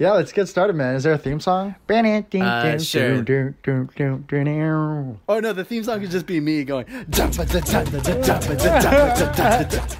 Yeah, let's get started, man. Is there a theme song? Uh, sure. Oh no, the theme song could just be me going.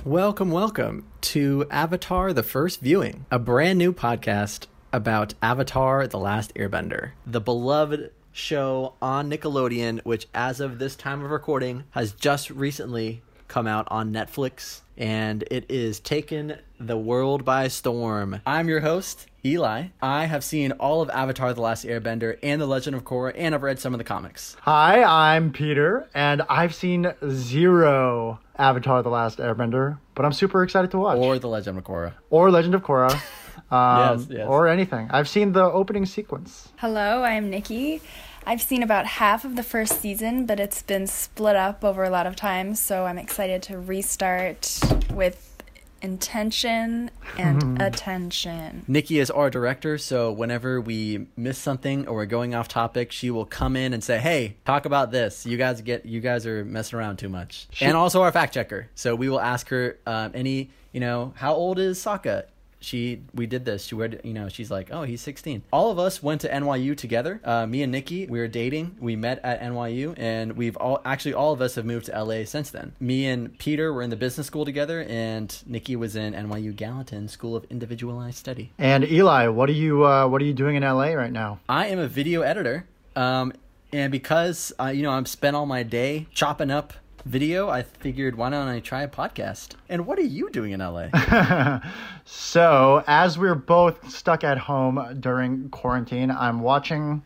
welcome, welcome to Avatar: The First Viewing, a brand new podcast about Avatar: The Last Airbender, the beloved show on Nickelodeon, which, as of this time of recording, has just recently come out on Netflix, and it is taken the world by storm. I'm your host, Eli. I have seen all of Avatar: The Last Airbender and The Legend of Korra, and I've read some of the comics. Hi, I'm Peter, and I've seen zero Avatar: The Last Airbender, but I'm super excited to watch. Or The Legend of Korra. Or Legend of Korra. Um, Yes, yes. Or anything. I've seen the opening sequence. Hello, I'm Nikki. I've seen about half of the first season, but it's been split up over a lot of times, so I'm excited to restart with intention and attention. Nikki is our director, so whenever we miss something or we're going off topic, she will come in and say, "Hey, talk about this. You guys get you guys are messing around too much." and also our fact checker, so we will ask her um, any you know how old is Sokka. She we did this. She would you know she's like, oh, he's 16. All of us went to NYU together. Uh, me and Nikki, we were dating. We met at NYU, and we've all actually all of us have moved to LA since then. Me and Peter were in the business school together, and Nikki was in NYU Gallatin School of Individualized Study. And Eli, what are you uh, what are you doing in LA right now? I am a video editor, um, and because uh, you know I'm spent all my day chopping up video, I figured why don't I try a podcast? And what are you doing in LA? So, as we're both stuck at home during quarantine, I'm watching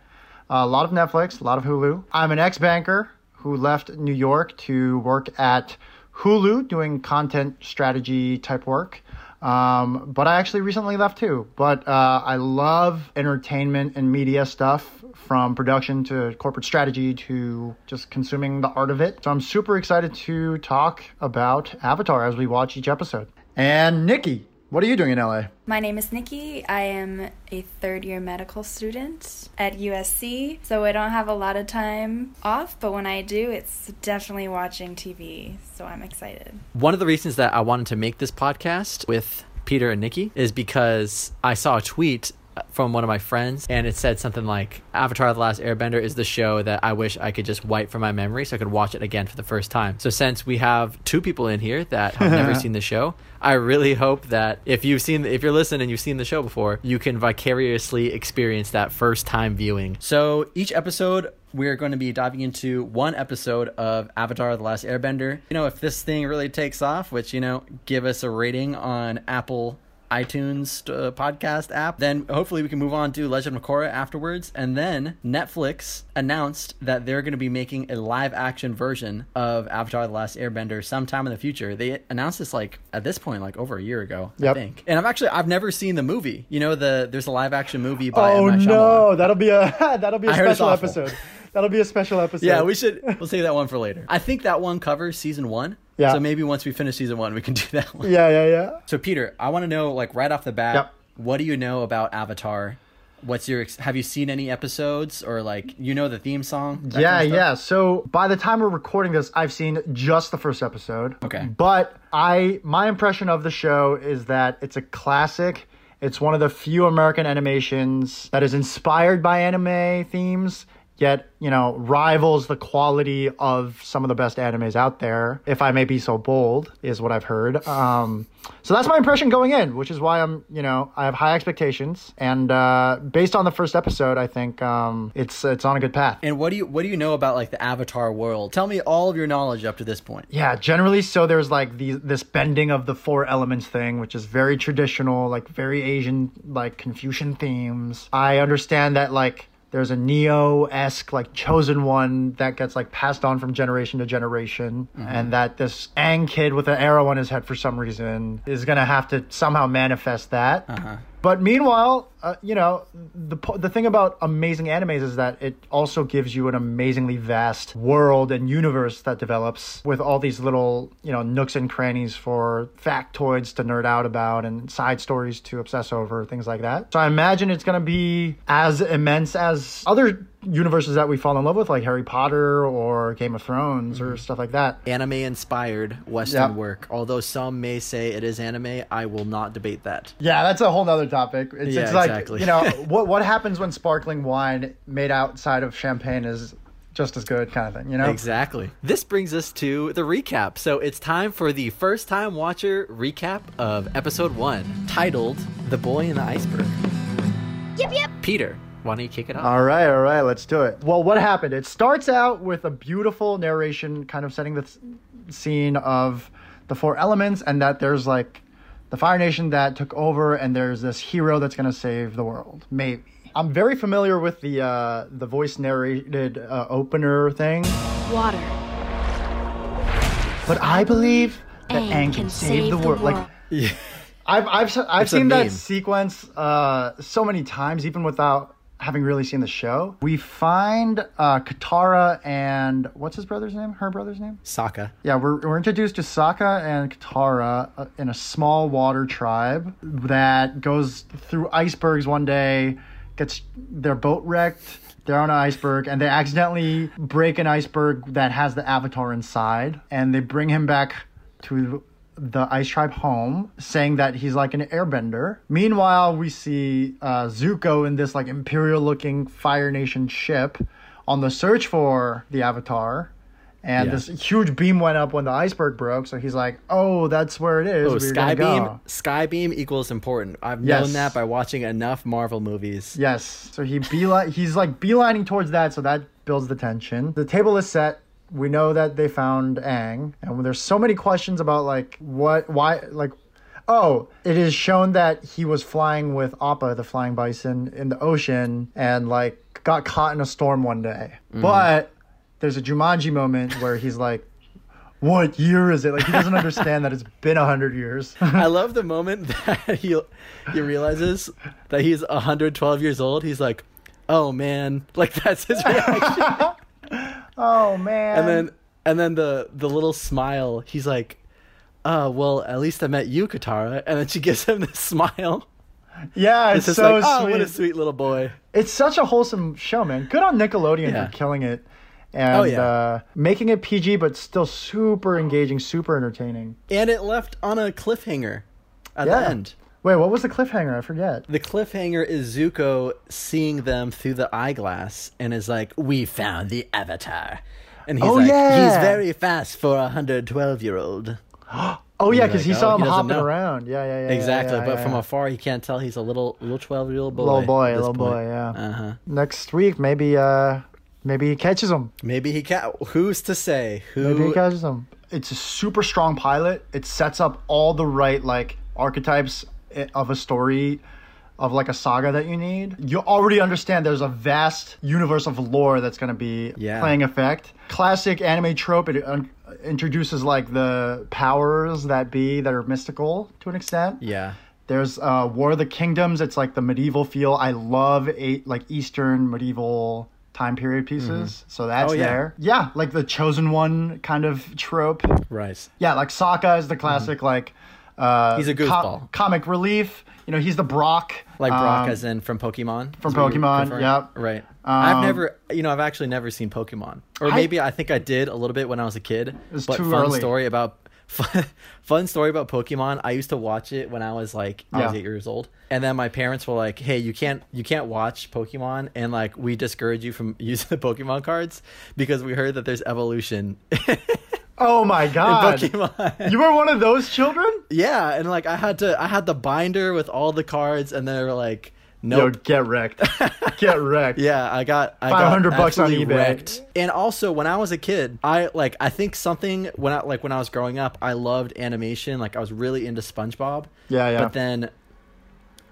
a lot of Netflix, a lot of Hulu. I'm an ex banker who left New York to work at Hulu doing content strategy type work. Um, but I actually recently left too. But uh, I love entertainment and media stuff from production to corporate strategy to just consuming the art of it. So I'm super excited to talk about Avatar as we watch each episode. And Nikki, what are you doing in LA? My name is Nikki. I am a third year medical student at USC, so I don't have a lot of time off, but when I do, it's definitely watching TV, so I'm excited. One of the reasons that I wanted to make this podcast with Peter and Nikki is because I saw a tweet from one of my friends and it said something like Avatar the Last Airbender is the show that I wish I could just wipe from my memory so I could watch it again for the first time. So since we have two people in here that have never seen the show, I really hope that if you've seen if you're listening and you've seen the show before, you can vicariously experience that first time viewing. So each episode we're going to be diving into one episode of Avatar The Last Airbender. You know, if this thing really takes off, which, you know, give us a rating on Apple iTunes uh, podcast app, then hopefully we can move on to Legend of Korra afterwards. And then Netflix announced that they're going to be making a live action version of Avatar The Last Airbender sometime in the future. They announced this like at this point like over a year ago, Yep. I think. And I've actually I've never seen the movie. You know the there's a live action movie by Oh. No, that'll be a that'll be a I special episode. That'll be a special episode. Yeah, we should. We'll save that one for later. I think that one covers season one. Yeah. So maybe once we finish season one, we can do that one. Yeah, yeah, yeah. So Peter, I want to know, like right off the bat, Yep. what do you know about Avatar? What's your? Have you seen any episodes or like you know the theme song? Yeah, kind of yeah. So by the time we're recording this, I've seen just the first episode. Okay. But I my impression of the show is that it's a classic. It's one of the few American animations that is inspired by anime themes, yet, you know, rivals the quality of some of the best animes out there, if I may be so bold, is what I've heard. Um, so that's my impression going in, which is why I'm, you know, I have high expectations. And uh, based on the first episode, I think um, it's it's on a good path. And what do you what do you know about like the Avatar world? Tell me all of your knowledge up to this point. Yeah, generally, so there's like the this bending of the four elements thing, which is very traditional, like very Asian, like Confucian themes. I understand that like there's a Neo esque like chosen one that gets like passed on from generation to generation, mm-hmm. and that this Aang kid with an arrow on his head for some reason is gonna have to somehow manifest that. Uh-huh. But meanwhile, uh, you know, the the thing about amazing animes is that it also gives you an amazingly vast world and universe that develops with all these little, you know, nooks and crannies for factoids to nerd out about and side stories to obsess over, things like that. So I imagine it's going to be as immense as other universes that we fall in love with, like Harry Potter or Game of Thrones or mm-hmm. stuff like that. Anime inspired Western Yeah. work. Although some may say it is anime, I will not debate that. Yeah, that's a whole nother topic. It's, Yeah, it's like exactly. you know what what happens when sparkling wine made outside of champagne is just as good, kind of thing. You know. Exactly. This brings us to the recap. So it's time for the first time watcher recap of episode one, titled The Boy in the Iceberg. Yep, yep. Peter, why don't you kick it off? All right, all right, let's do it. Well, what happened? It starts out with a beautiful narration, kind of setting the s- scene of the four elements, and that there's like the Fire Nation that took over, and there's this hero that's going to save the world. Maybe. I'm very familiar with the uh, the voice narrated uh, opener thing, Water. but I believe that Aang Aang can save the world. Like Yeah. I've I've I've It's seen that sequence uh, so many times, even without having really seen the show. We find uh, Katara and what's his brother's name? Her brother's name? Sokka. Yeah, we're, we're introduced to Sokka and Katara uh, in a small water tribe that goes through icebergs one day, gets their boat wrecked. They're on an iceberg and they accidentally break an iceberg that has the Avatar inside, and they bring him back to the ice tribe home, saying that he's like an airbender. Meanwhile, we see uh, Zuko in this like imperial-looking Fire Nation ship on the search for the Avatar and Yeah. this huge beam went up when the iceberg broke. So he's like, "Oh, that's where it is. Oh, We're gonna Skybeam. Skybeam equals important. I've Yes. known that by watching enough Marvel movies. Yes. So he be beeline, he's like beelining towards that. So that builds the tension. The table is set. We know that they found Aang, and there's so many questions about like what, why, like. Oh, it is shown that he was flying with Appa, the flying bison, in the ocean and like got caught in a storm one day. Mm-hmm. But there's a Jumanji moment where he's like, "What year is it?" Like he doesn't understand that it's been a hundred years. I love the moment that he he realizes that he's 112 years old. He's like, "Oh man!" Like that's his reaction. Oh man! and then and then the the little smile. He's like, "Uh, well, at least I met you, Katara." And then she gives him this smile. yeah, It's it's, just so like, "Oh, sweet. what a sweet little boy." It's such a wholesome show, man. Good on Nickelodeon Yeah. for killing it. And Oh, yeah. uh, making it PG, but still super engaging, super entertaining. And it left on a cliffhanger at Yeah. the end. Wait, what was the cliffhanger? I forget. The cliffhanger is Zuko seeing them through the eyeglass and is like, "We found the Avatar," and he's Oh, like, yeah. "He's very fast for a hundred twelve year old." Oh yeah, because he saw oh, him he hopping know. around. Yeah, yeah, yeah. Exactly, yeah, but yeah, from yeah. afar he can't tell he's a little little twelve year old boy. little boy, little boy. Yeah. Uh-huh. Next week, maybe, uh, maybe he catches him. Maybe he can. Who's to say? Who? Maybe he catches him. It's a super strong pilot. It sets up all the right like archetypes of a story of like a saga that you need. You already understand there's a vast universe of lore that's going to be Yeah. playing effect. Classic anime trope. It uh, introduces like the powers that be that are mystical to an extent. yeah. There's uh, War of the Kingdoms. It's like the medieval feel. I love eight like Eastern medieval time period pieces. So that's Oh, yeah. there. Yeah, like the chosen one kind of trope. Right. Yeah, like Sokka is the classic like uh. He's a goofball. comic relief. You know, he's the Brock. Like Brock, um, as in from Pokemon. from is what you're Pokemon, yep. Right. I've Um, never, you know, I've actually never seen Pokemon, or I- maybe I think I did a little bit when I was a kid. was but too fun early. story about fun, fun story about Pokemon. I used to watch it when I was like I was eight years old, and then my parents were like, "Hey, you can't you can't watch Pokemon," and like we discourage you from using the Pokemon cards because we heard that there's evolution Oh my god. Pokemon. You were one of those children? Yeah, and like I had to I had the binder with all the cards, and they were like, no, "Nope." get wrecked. get wrecked. Yeah, I got I 500 got bucks on eBay. Wrecked. And also, when I was a kid, I like I think something when I like when I was growing up, I loved animation. Like I was really into SpongeBob. Yeah, yeah. But then,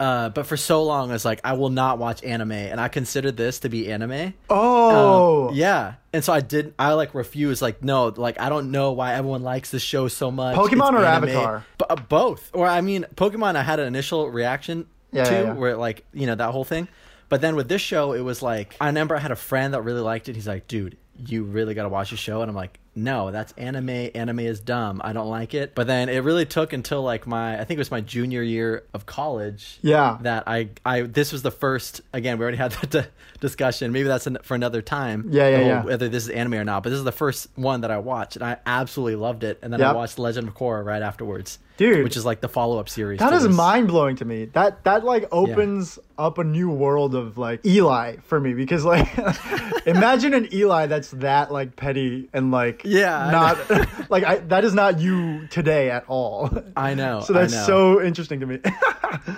uh, but for so long, I was like, I will not watch anime, and I considered this to be anime. Oh. Um, yeah, and so I did. I like refuse. Like, no, like I don't know why everyone likes this show so much. Pokemon It's or anime. Avatar? B- uh, both. Or I mean, Pokemon. I had an initial reaction Yeah, to yeah, yeah. where like you know that whole thing. But then with this show, it was like I remember I had a friend that really liked it. He's like, dude, you really got to watch the show, and I'm like, no, that's anime. Anime is dumb. I don't like it. But then it really took until like my I think it was my junior year of college. Yeah. That I I this was the first again we already had that d- discussion. Maybe that's an, for another time. Yeah, yeah, yeah. Whether this is anime or not, but this is the first one that I watched, and I absolutely loved it. And then I watched Legend of Korra right afterwards, Dude. which is like the follow up series. That is mind blowing to me. That that like opens up a new world of like Eli for me because like imagine an Eli that's that like petty and like Yeah, not like I, that is not you today at all. I know. So that's know. so interesting to me.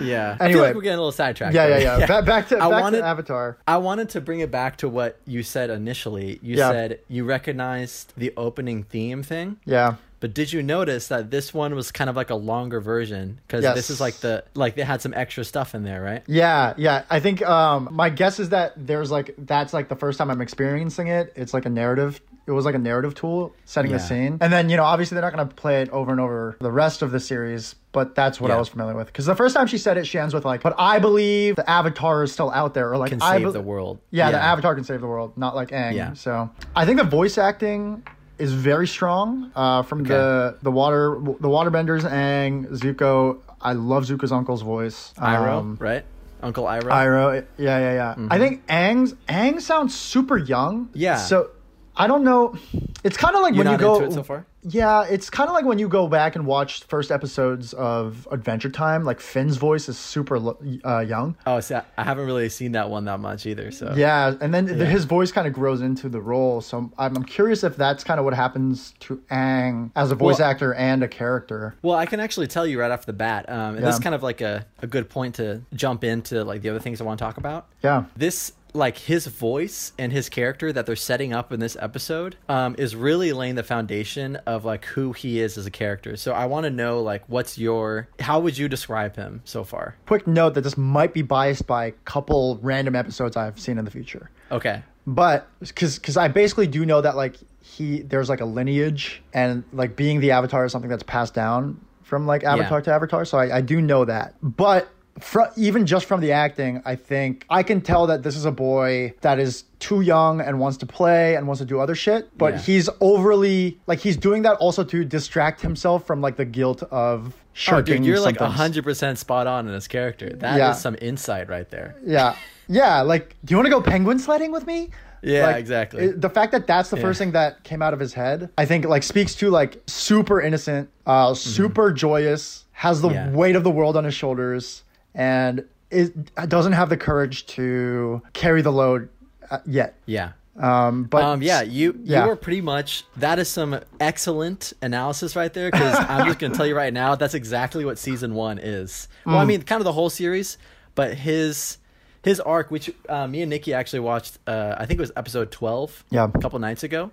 Yeah. I feel Anyway. like we're getting a little sidetracked. yeah, yeah, there. yeah. Ba- back to I back wanted- to Avatar. I wanted to bring it back to what you said initially. You Yeah. said you recognized the opening theme thing, Yeah. but did you notice that this one was kind of like a longer version? Because Yes. this is like the like they had some extra stuff in there, right? Yeah, yeah. I think um my guess is that there's like that's like the first time I'm experiencing it. It's like a narrative. It was like a narrative tool setting the scene. And then, you know, obviously they're not going to play it over and over the rest of the series, but that's what I was familiar with. Cuz the first time she said it, she ends with like, "But I believe the avatar is still out there." Or like Can I save be- the world. Yeah, the avatar can save the world, not like Aang. Yeah. So, I think the voice acting is very strong uh, from the the water the waterbenders Aang, Zuko. I love Zuko's uncle's voice. Iroh, Um, right? Uncle Iroh. Iroh, yeah, yeah, yeah. I think Aang's Aang sounds super young. Mm-hmm. Yeah. So I don't know. It's kind of like You're when you go. into it so far? Yeah, it's kind of like when you go back and watch first episodes of Adventure Time. Like Finn's voice is super uh, young. Oh, I haven't really seen that one that much either. So Yeah, and then Yeah. his voice kind of grows into the role. So I'm, I'm curious if that's kind of what happens to Aang as a voice Well- actor and a character. Well, I can actually tell you right off the bat, um, and this is kind of like a, a good point to jump into like the other things I want to talk about. Yeah. This like his voice and his character that they're setting up in this episode um, is really laying the foundation of like who he is as a character. So I want to know like what's your how would you describe him so far? Quick note that this might be biased by a couple random episodes I've seen in the future. Okay. but because because I basically do know that like he there's like a lineage and like being the avatar is something that's passed down from like avatar Yeah. to avatar. So I, I do know that, but. Fr- even just from the acting, I think I can tell that this is a boy that is too young and wants to play and wants to do other shit. But Yeah. he's overly like he's doing that also to distract himself from like the guilt of Oh, dude, you're like hundred percent spot on in his character. That is Yeah. some insight right there. Yeah, yeah. Like, do you want to go penguin sledding with me? Yeah, Like, exactly. it- the fact that that's the Yeah. first thing that came out of his head, I think, like speaks to like super innocent, uh, super joyous, has the Mm-hmm. Weight of the world on his shoulders, and it doesn't have the courage to carry the load uh, yet. yeah. Um, but um, yeah, you yeah. you are pretty much that is some excellent analysis right there because I'm just gonna tell you right now that's exactly what season one is. Well, Mm. I mean, kind of the whole series, but his his arc, which uh, me and Nikki actually watched, uh, I think it was episode twelve, Yeah. a couple nights ago.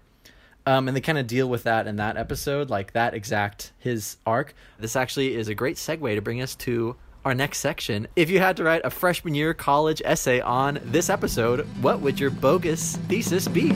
Um, and they kind of deal with that in that episode, like that exact his arc. This actually is a great segue to bring us to our next section. If you had to write a freshman year college essay on this episode, what would your bogus thesis be?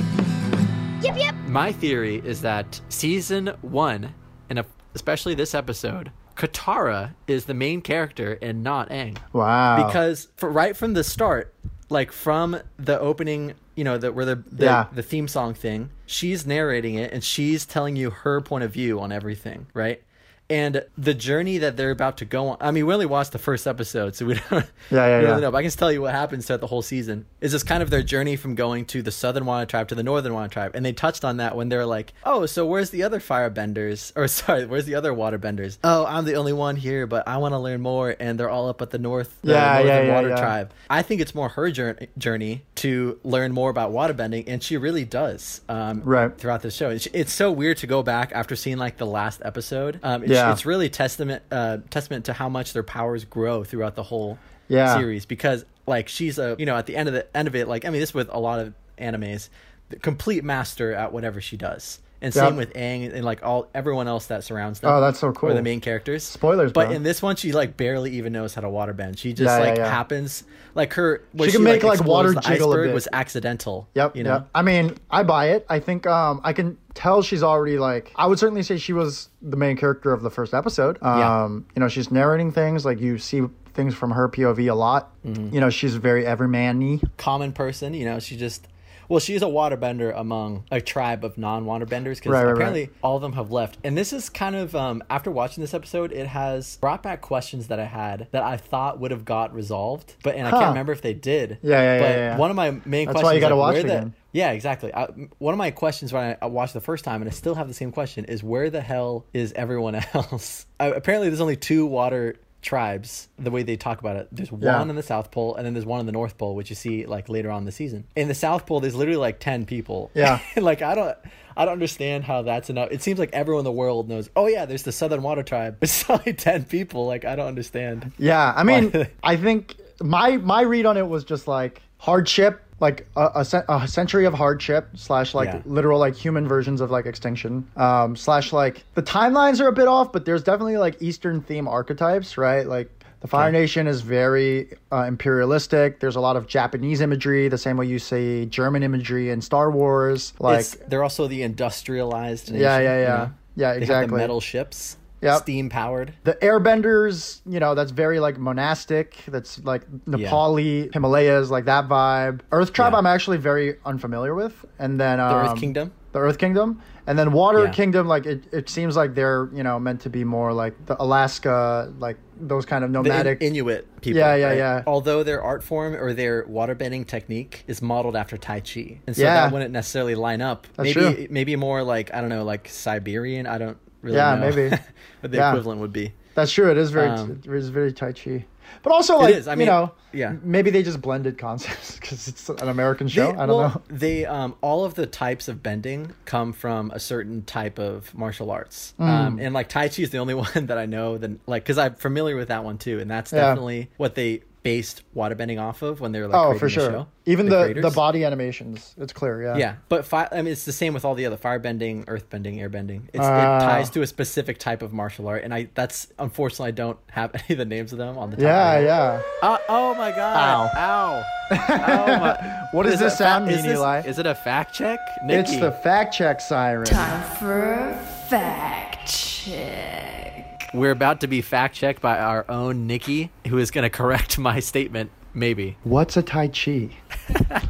Yep, yep. My theory is that season one, and especially this episode, Katara is the main character and not Aang. wow, Because for right from the start, like from the opening, you know, the where the the, Yeah. the theme song thing, she's narrating it and she's telling you her point of view on everything, right? And the journey that they're about to go on. I mean, we only watched the first episode, so we don't, Yeah, yeah, we don't yeah. really know. But I can tell you what happens throughout the whole season. Is this kind of their journey from going to the southern Water tribe to the northern Water tribe? And they touched on that when they're like, "Oh, so where's the other firebenders? Or sorry, where's the other waterbenders? Oh, I'm the only one here, but I want to learn more." And they're all up at the north, the Yeah, northern yeah, water yeah. tribe. I think it's more her journey, to learn more about waterbending, and she really does. Um, Right. throughout the show, it's, it's so weird to go back after seeing like the last episode. Um, Yeah. it's really testament uh, testament to how much their powers grow throughout the whole Yeah. series because like she's a you know at the end of the end of it like I mean this with a lot of animes the complete master at whatever she does. And Yep. same with Aang and like all everyone else that surrounds them. Oh, that's so cool. Or the main characters. Spoilers, But bro. in this one, she like barely even knows how to water bend. She just Yeah, yeah, like yeah. happens like her. When She can make, like, explodes water jiggle a iceberg bit. was accidental. Yep. You know. Yep. I mean, I buy it. I think um, I can tell she's already like. I would certainly say she was the main character of the first episode. Um, Yeah. You know, she's narrating things like you see things from her POV a lot. Mm-hmm. You know, she's very everyman-y. common person. You know, she just. Well, she's a waterbender among a tribe of non-waterbenders because Right, right, apparently right. all of them have left. And this is kind of um, after watching this episode, it has brought back questions that I had that I thought would have got resolved, but and I can't remember if they did. Yeah, yeah, yeah, But yeah, yeah. one of my main That's questions. why you gotta like, watch it the- Yeah, exactly. I, one of my questions when I, I watched the first time, and I still have the same question, is where the hell is everyone else? Uh, apparently, there's only two water tribes. The way they talk about it, there's one Yeah. in the South Pole, and then there's one in the North Pole, which you see like later on in the season. In the South Pole, there's literally like ten people. Yeah. like I don't. I don't understand how that's enough. It seems like everyone in the world knows. Oh yeah, there's the Southern Water Tribe. It's only ten people. Like I don't understand. Yeah, I mean, I think my my read on it was just like hardship, like a, a, a century of hardship slash like Yeah. literal like human versions of like extinction. Um, slash like the timelines are a bit off, but there's definitely like Eastern theme archetypes, right? Like the Fire Okay. Nation is very uh, imperialistic. There's a lot of Japanese imagery, the same way you see German imagery in Star Wars. Like, it's, they're also the industrialized. Nation, yeah, yeah, you yeah, know? yeah, They have the exactly. metal ships. Yep. Steam powered. the airbenders you know that's very like monastic that's like nepali himalayas like that vibe earth tribe Yeah. i'm actually very unfamiliar with and then uh The um, Earth Kingdom. the earth kingdom and then water Yeah. kingdom like it, it seems like they're you know meant to be more like the alaska like those kind of nomadic In- Inuit people. Yeah, yeah, right? yeah. Although their art form or their waterbending technique is modeled after Tai Chi, and so Yeah. that wouldn't necessarily line up. That's maybe true. maybe more like I don't know, like Siberian. I don't really Yeah, know maybe. what the Yeah. equivalent would be. that's true it is very Um, it is very tai chi but also like is, I you mean, know yeah. maybe they just blended concepts because it's an american show They- i don't well, know They um, all of the types of bending come from a certain type of martial arts, Mm. um, and like Tai Chi is the only one that I know. Then like because I'm familiar with that one too, and that's Yeah. definitely what they based waterbending off of when they were like oh creating for the sure show. even the the, creators. body animations it's clear yeah Yeah, but fi- I mean, it's the same with all the other firebending, earthbending, airbending. It's, Ah. it ties to a specific type of martial art, and I that's unfortunately I don't have any of the names of them on the top. yeah my yeah Uh, oh my god! Ow. Ow! Ow my- What does this sound fa- is mean, this- Eli? Is it a fact check? Nikki. It's the fact check siren. Time for fact check. We're about to be fact checked by our own Nikki, who is going to correct my statement. Maybe. What's a Tai Chi?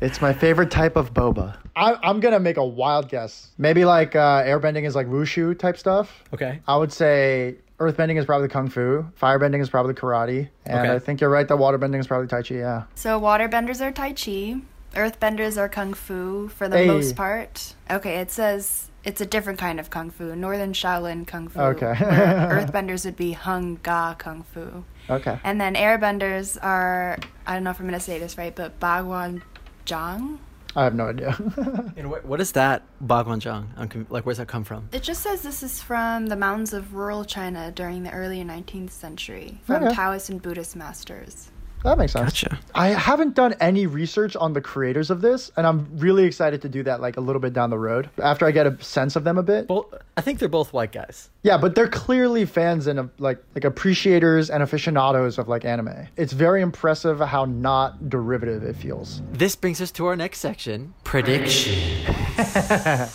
it's my favorite type of boba. I, I'm gonna make a wild guess. Maybe like uh, airbending is like wushu type stuff. Okay. I would say earthbending is probably kung fu. Firebending is probably karate. And Okay. I think you're right that waterbending is probably Tai Chi. Yeah. So waterbenders are Tai Chi, earthbenders are Kung Fu for the Hey. most part. Okay, it says it's a different kind of Kung Fu, Northern Shaolin Kung Fu. Okay. where earthbenders would be Hung Ga Kung Fu. Okay. And then airbenders are, I don't know if I'm going to say this right, but Bagwan Zhang? I have no idea. And what, what is that Baguazhang? I'm com- like, where's that come from? It just says this is from the mountains of rural China during the early 19th century from Okay. Taoist and Buddhist masters. That makes sense. Gotcha. I haven't done any research on the creators of this, and I'm really excited to do that like a little bit down the road after I get a sense of them a bit. Well, I think they're both white guys. Yeah, but they're clearly fans and like like appreciators and aficionados of like anime. It's very impressive how not derivative it feels. This brings us to our next section prediction.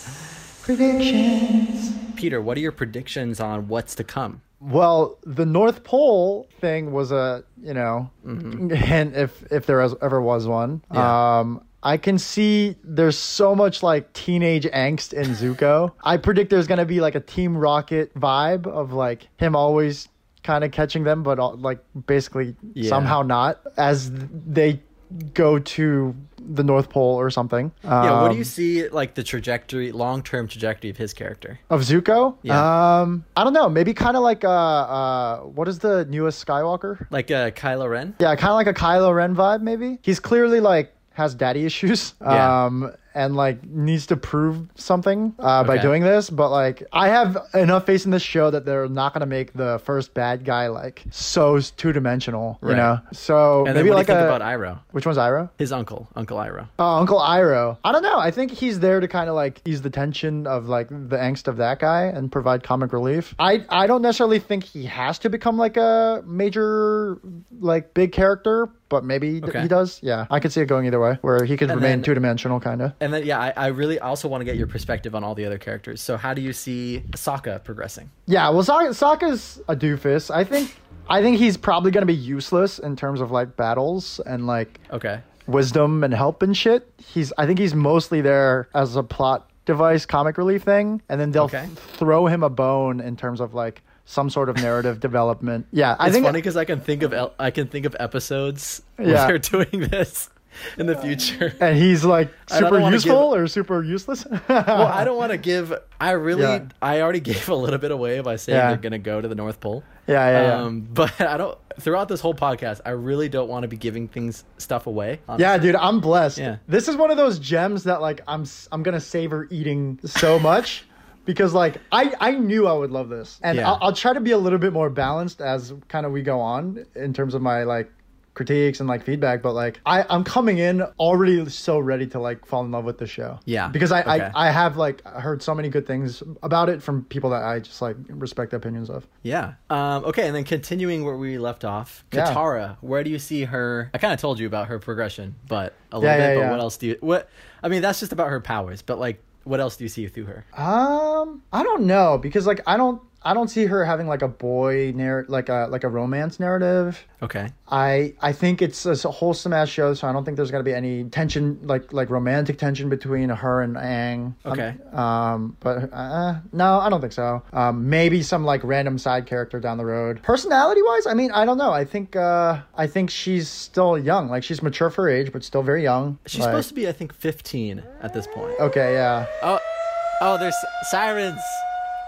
Predictions. Peter, what are your predictions on what's to come? Well, the North Pole thing was a you know hint if if there was, ever was one. Yeah. Um, I can see there's so much like teenage angst in Zuko. I predict there's gonna be like a Team Rocket vibe of like him always kind of catching them, but all, like basically Yeah. somehow not as they go to the North Pole or something. Yeah, what do you Um, see like the trajectory, long term trajectory of his character? of Zuko? Yeah. Um, I don't know. Maybe kind of like uh, uh, what is the newest Skywalker? Like uh, Kylo Ren? Yeah, kind of like a Kylo Ren vibe, maybe. He's clearly like has daddy issues. Yeah. Um, and like needs to prove something uh, by doing this. But like, I have enough faith in this show that they're not gonna make the first bad guy like so two dimensional. You know. So And then maybe like do you think a about Iroh? which one's Iroh? His uncle, Uncle Iroh. Oh, Uncle Iroh. I don't know. I think he's there to kind of like ease the tension of like the angst of that guy and provide comic relief. I I don't necessarily think he has to become like a major like big character, but maybe Okay. he does. Yeah, I could see it going either way, where he could And remain two dimensional kind of. And then, yeah, I, I really also want to get your perspective on all the other characters. So, how do you see Sokka progressing? Yeah, well, Sokka, Sokka's a doofus. I think I think he's probably gonna be useless in terms of like battles and like Okay. wisdom and help and shit. He's I think he's mostly there as a plot device, comic relief thing, and then they'll Okay. th- throw him a bone in terms of like some sort of narrative development. Yeah, I It's think funny because I can think of I can think of episodes Yeah. where they're doing this in the future. and he's like super useful or super useless. well, I don't want to give. I really, Yeah. I already gave a little bit away by saying Yeah. they're gonna go to the North Pole. Yeah, yeah, yeah. Um, but I don't. Throughout this whole podcast, I really don't want to be giving things stuff away. Yeah, dude, I'm blessed. Yeah. This is one of those gems that like I'm I'm gonna savor eating so much because like I I knew I would love this, and Yeah. I'll, I'll try to be a little bit more balanced as kind of we go on in terms of my like critiques and like feedback but like I, i'm coming in already so ready to like fall in love with the show Yeah, because I, okay. I i have like heard so many good things about it from people that i just like respect the opinions of Yeah. Um, okay, and then continuing where we left off, Yeah. Katara. Where do you see her? I kind of told you about her progression, but a little Yeah, bit. yeah, but yeah. what else do you? What? I mean, that's just about her powers. But like, what else do you see through her? Um, I don't know because like I don't I don't see her having like a boy narr like a like a romance narrative. Okay. I I think it's a wholesome ass show, so I don't think there's gonna be any tension like like romantic tension between her and Aang. Okay. Um, um, but uh, no, I don't think so. Um, maybe some like random side character down the road. Personality wise, I mean, I don't know. I think uh, I think she's still young. Like she's mature for her age, but still very young. She's Like- supposed to be, I think, 15 at this point. Okay, yeah. Oh, oh, there's sirens.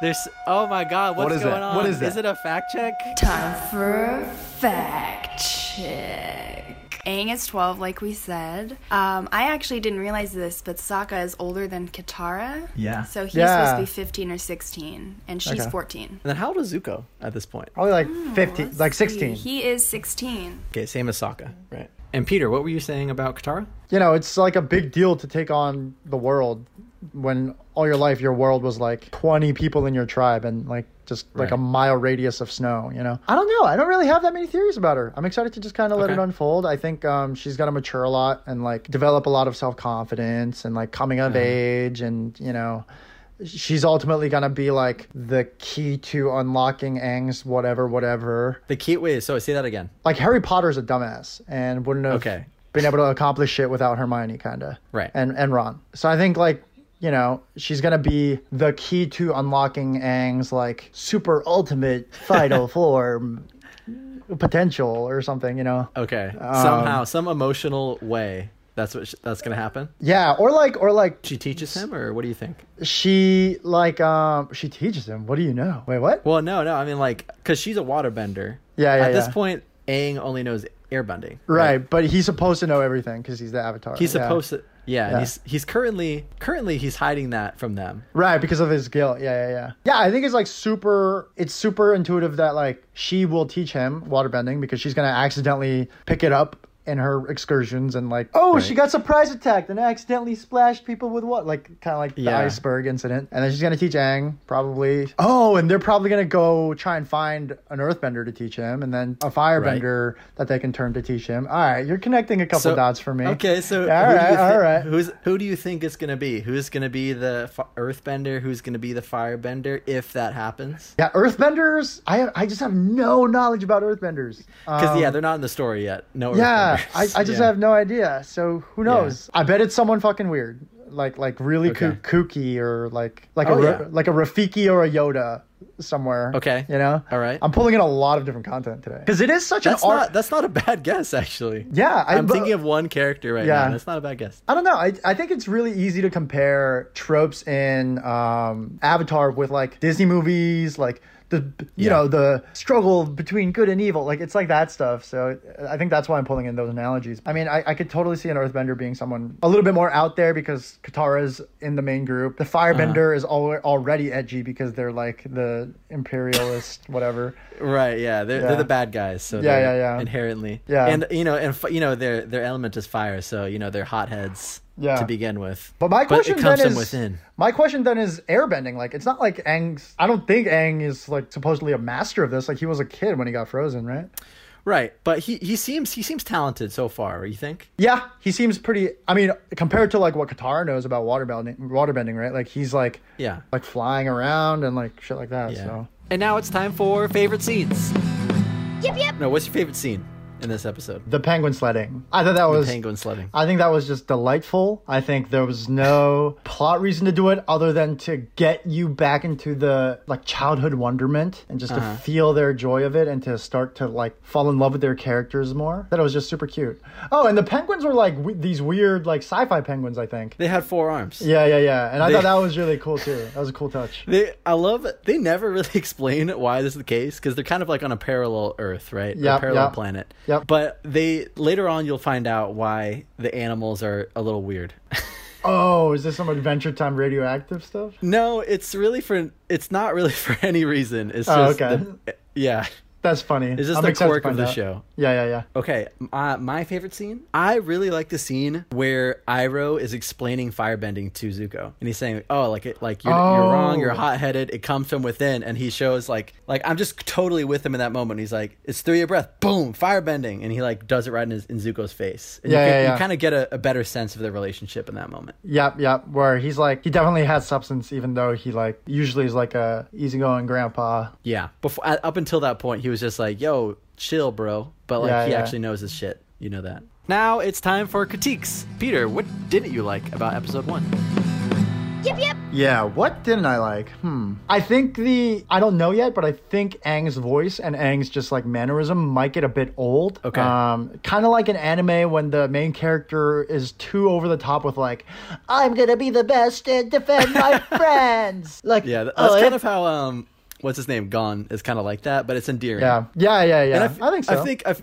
There's. Oh my God, what's What is going that? on? What is that? Is it a fact check? Time for a fact check. Aang is 12, like we said. Um, I actually didn't realize this, but Sokka is older than Katara. Yeah. So he's Yeah. supposed to be 15 or 16, and she's Okay. 14. And then how old is Zuko at this point? Probably like Hmm, fifteen, like sixteen. He is 16. Okay, same as Sokka. Right. And Peter, what were you saying about Katara? you know, it's like a big deal to take on the world when all your life your world was like 20 people in your tribe and like just like a mile radius of snow, you know? I don't know. I don't really have that many theories about her. I'm excited to just kind of let Okay. it unfold. I think um, she's going to mature a lot and like develop a lot of self confidence and like coming of age and, you know, she's ultimately going to be like the key to unlocking Aang's whatever, whatever. The key. Wait. So say that again. Like Harry Potter's a dumbass and wouldn't have Okay. been able to accomplish shit without Hermione, kind of. Right. And and Ron. So I think like you know she's gonna be the key to unlocking Aang's like super ultimate vital form potential or something. You know. Okay. Um, Somehow, some emotional way. That's what. Sh- that's gonna happen. Yeah, or like or like She teaches him, or what do you think? she like um she teaches him. What do you know? Wait, what? Well, no, no. I mean, like, because she's a waterbender. Yeah, yeah, At this yeah. point, Aang only knows airbending. Right, but he's supposed to know everything because he's the Avatar. He's Yeah. supposed to. Yeah, Yeah. He's he's currently currently he's hiding that from them. Right, because of his guilt. Yeah, yeah, yeah. Yeah, I think it's like super it's super intuitive that like she will teach him waterbending because she's gonna accidentally pick it up in her excursions and like, oh, she got surprise attacked and accidentally splashed people with what? Like kind of like the Yeah. iceberg incident. And then she's gonna teach Aang probably. Oh, and they're probably gonna go try and find an earthbender to teach him and then a firebender that they can turn to teach him. All right, you're connecting a couple So- dots for me. Okay, so All who right, do you thi- all right. Who's who do you think it's gonna be? Who's gonna be the fi- earthbender? Who's gonna be the firebender if that happens? Yeah, earthbenders. I I just have no knowledge about earthbenders. Because Um, yeah, they're not in the story yet. No. Yeah, I. I just Yeah. have no idea. So who knows? I bet it's someone fucking weird, like like really Okay. koo- kooky or like like Oh, a yeah. like a Rafiki or a Yoda somewhere. Okay. you know. All right. I'm pulling in a lot of different content today because it is such That's an art. not that's not a bad guess actually. yeah, I, I'm but- thinking of one character right Yeah. now. That's not a bad guess. I don't know. I, I think it's really easy to compare tropes in um, Avatar with like Disney movies, like the you Yeah. know the struggle between good and evil. Like it's like that stuff. So I think that's why I'm pulling in those analogies. I mean, I, I could totally see an Earthbender being someone a little bit more out there because Katara's in the main group. The Firebender Uh-huh. is al- already edgy because they're like the imperialist whatever. Right, yeah, they're, Yeah. they're the bad guys, so Yeah, yeah, yeah. inherently, Yeah. and you know, and you know, their their element is fire, so you know, they're hotheads Yeah. to begin with. But my question it comes then is within. my question then is airbending. Like it's not like Aang's. I don't think Aang is like supposedly a master of this. Like he was a kid when he got frozen, right? Right, but he he seems he seems talented so far. You think? Yeah, he seems pretty. I mean, compared to like what Katara knows about waterbending, waterbending, right? Like he's like Yeah. like flying around and like shit like that. Yeah. So And now it's time for favorite scenes. Yep, yep. No, what's your favorite scene in this episode? The penguin sledding. I thought that was the Penguin sledding. I think that was just delightful. I think there was no plot reason to do it other than to get you back into the like childhood wonderment and just Uh-huh. to feel their joy of it and to start to like fall in love with their characters more. That it was just super cute. Oh, and the penguins were like we- these weird like sci-fi penguins, I think. They had four arms. Yeah, yeah, yeah. And I They- thought that was really cool too. That was a cool touch. They, I love it. They never really explain why this is the case because they're kind of like on a parallel Earth, right? Yep, parallel yep. planet. Yep. But they later on you'll find out why the animals are a little weird. Oh, is this some Adventure Time radioactive stuff? no, it's really for. It's not really for any reason. It's Oh, just. okay. the- yeah. That's funny. Is this I'm the quirk of the out. show. Yeah, yeah, yeah. Okay, uh, my favorite scene. I really like the scene where Iroh is explaining firebending to Zuko, and he's saying, "Oh, like it, like you're, you're wrong. You're Oh. hot headed. It comes from within." And he shows like, like I'm just totally with him in that moment. He's like, "It's through your breath, boom, firebending," and he like does it right in, his, in Zuko's face. And Yeah, you, yeah, yeah. you kind of get a, a better sense of their relationship in that moment. Yep, yep. Where he's like, he definitely has substance, even though he like usually is like a easygoing grandpa. Yeah, before up until that point, he was just like, "Yo, chill, bro," but like Yeah, he yeah. actually knows his shit. You know that. Now it's time for critiques. Peter, what didn't you like about episode one? Yep, yep. Yeah, what didn't I like? Hmm. I think the I don't know yet, but I think Aang's voice and Aang's just like mannerism might get a bit old. Okay. Um, kind of like an anime when the main character is too over the top with like, I'm gonna be the best and defend my friends. Like, Yeah, th- oh, that's kind it- of how um, what's his name, Gon is kind of like that, but it's endearing. Yeah, yeah, yeah, yeah. I, f- think so. I think I, f-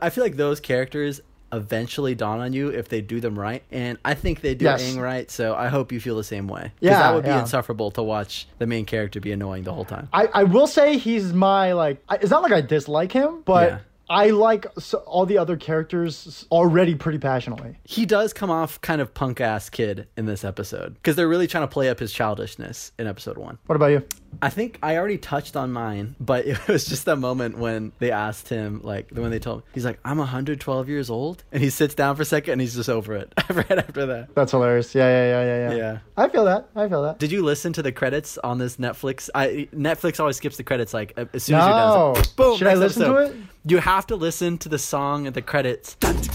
I feel like those characters eventually dawn on you if they do them right, and I think they do Yes. Aang right. So I hope you feel the same way. Yeah, that would be yeah. insufferable to watch the main character be annoying the whole time. I, I will say he's my like. I, it's not like I dislike him, but Yeah. I like so, all the other characters already pretty passionately. He does come off kind of punk ass kid in this episode because they're really trying to play up his childishness in episode one. What about you? I think I already touched on mine, but it was just that moment when they asked him, like, the when they told him, he's like, I'm 112 years old. And he sits down for a second and he's just over it right after that. That's hilarious. Yeah, yeah, yeah, yeah, yeah. Yeah. I feel that. I feel that. Did you listen to the credits on this Netflix? I Netflix always skips the credits like as soon as you're done. It's like, boom. Should I next listen to it? You have to listen to the song and the credits. It's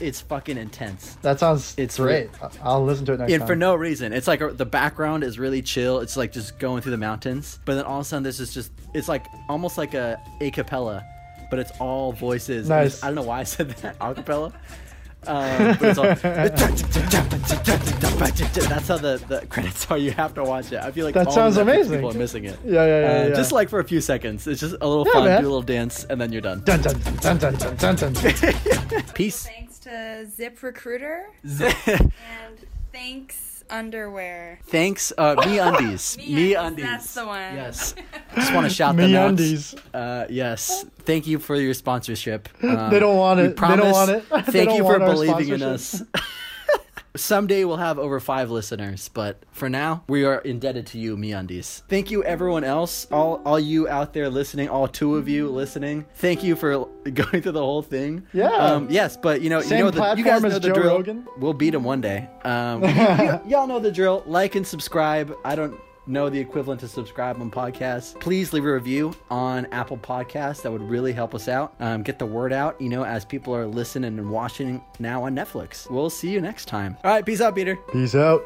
it's fucking intense. That sounds It's great. I- I'll listen to it next And time. for no reason. It's like the background is really chill. It's like just going through the mountains. But then all of a sudden, this is just, it's like almost like a a cappella, but it's all voices. Nice. it's- I don't know why I said that, a cappella. Um, but it's all, that's how the, the credits are. You have to watch it. I feel like That all sounds Netflix amazing. People are missing it. Yeah, yeah, yeah, Uh, yeah. Just like for a few seconds. It's just a little Yeah, fun. man. Do a little dance, and then you're done. Dun, dun, dun, dun, dun, dun, dun, dun. Peace. Thanks to ZipRecruiter Zip. and thanks Underwear. Thanks, uh, MeUndies. Me me Undies, undies. that's the one. Yes. Just want to shout them out. MeUndies. Uh, yes. Thank you for your sponsorship. Um, They don't want we it. They don't want it. They Thank don't you for believing in us. Someday we'll have over five listeners, but for now, we are indebted to you, MeUndies. Thank you, everyone else, all all you out there listening, all two of you listening. Thank you for going through the whole thing. Yeah. Um, yes, but you know, Same you know, the, you guys know the Joe drill. Rogan? We'll beat him one day. Um, y'all know the drill. Like and subscribe. I don't know the equivalent to subscribe on podcasts. Please leave a review on Apple Podcasts. That would really help us out. Um, get the word out, you know, as people are listening and watching now on Netflix. We'll see you next time. All right, peace out, Peter. Peace out.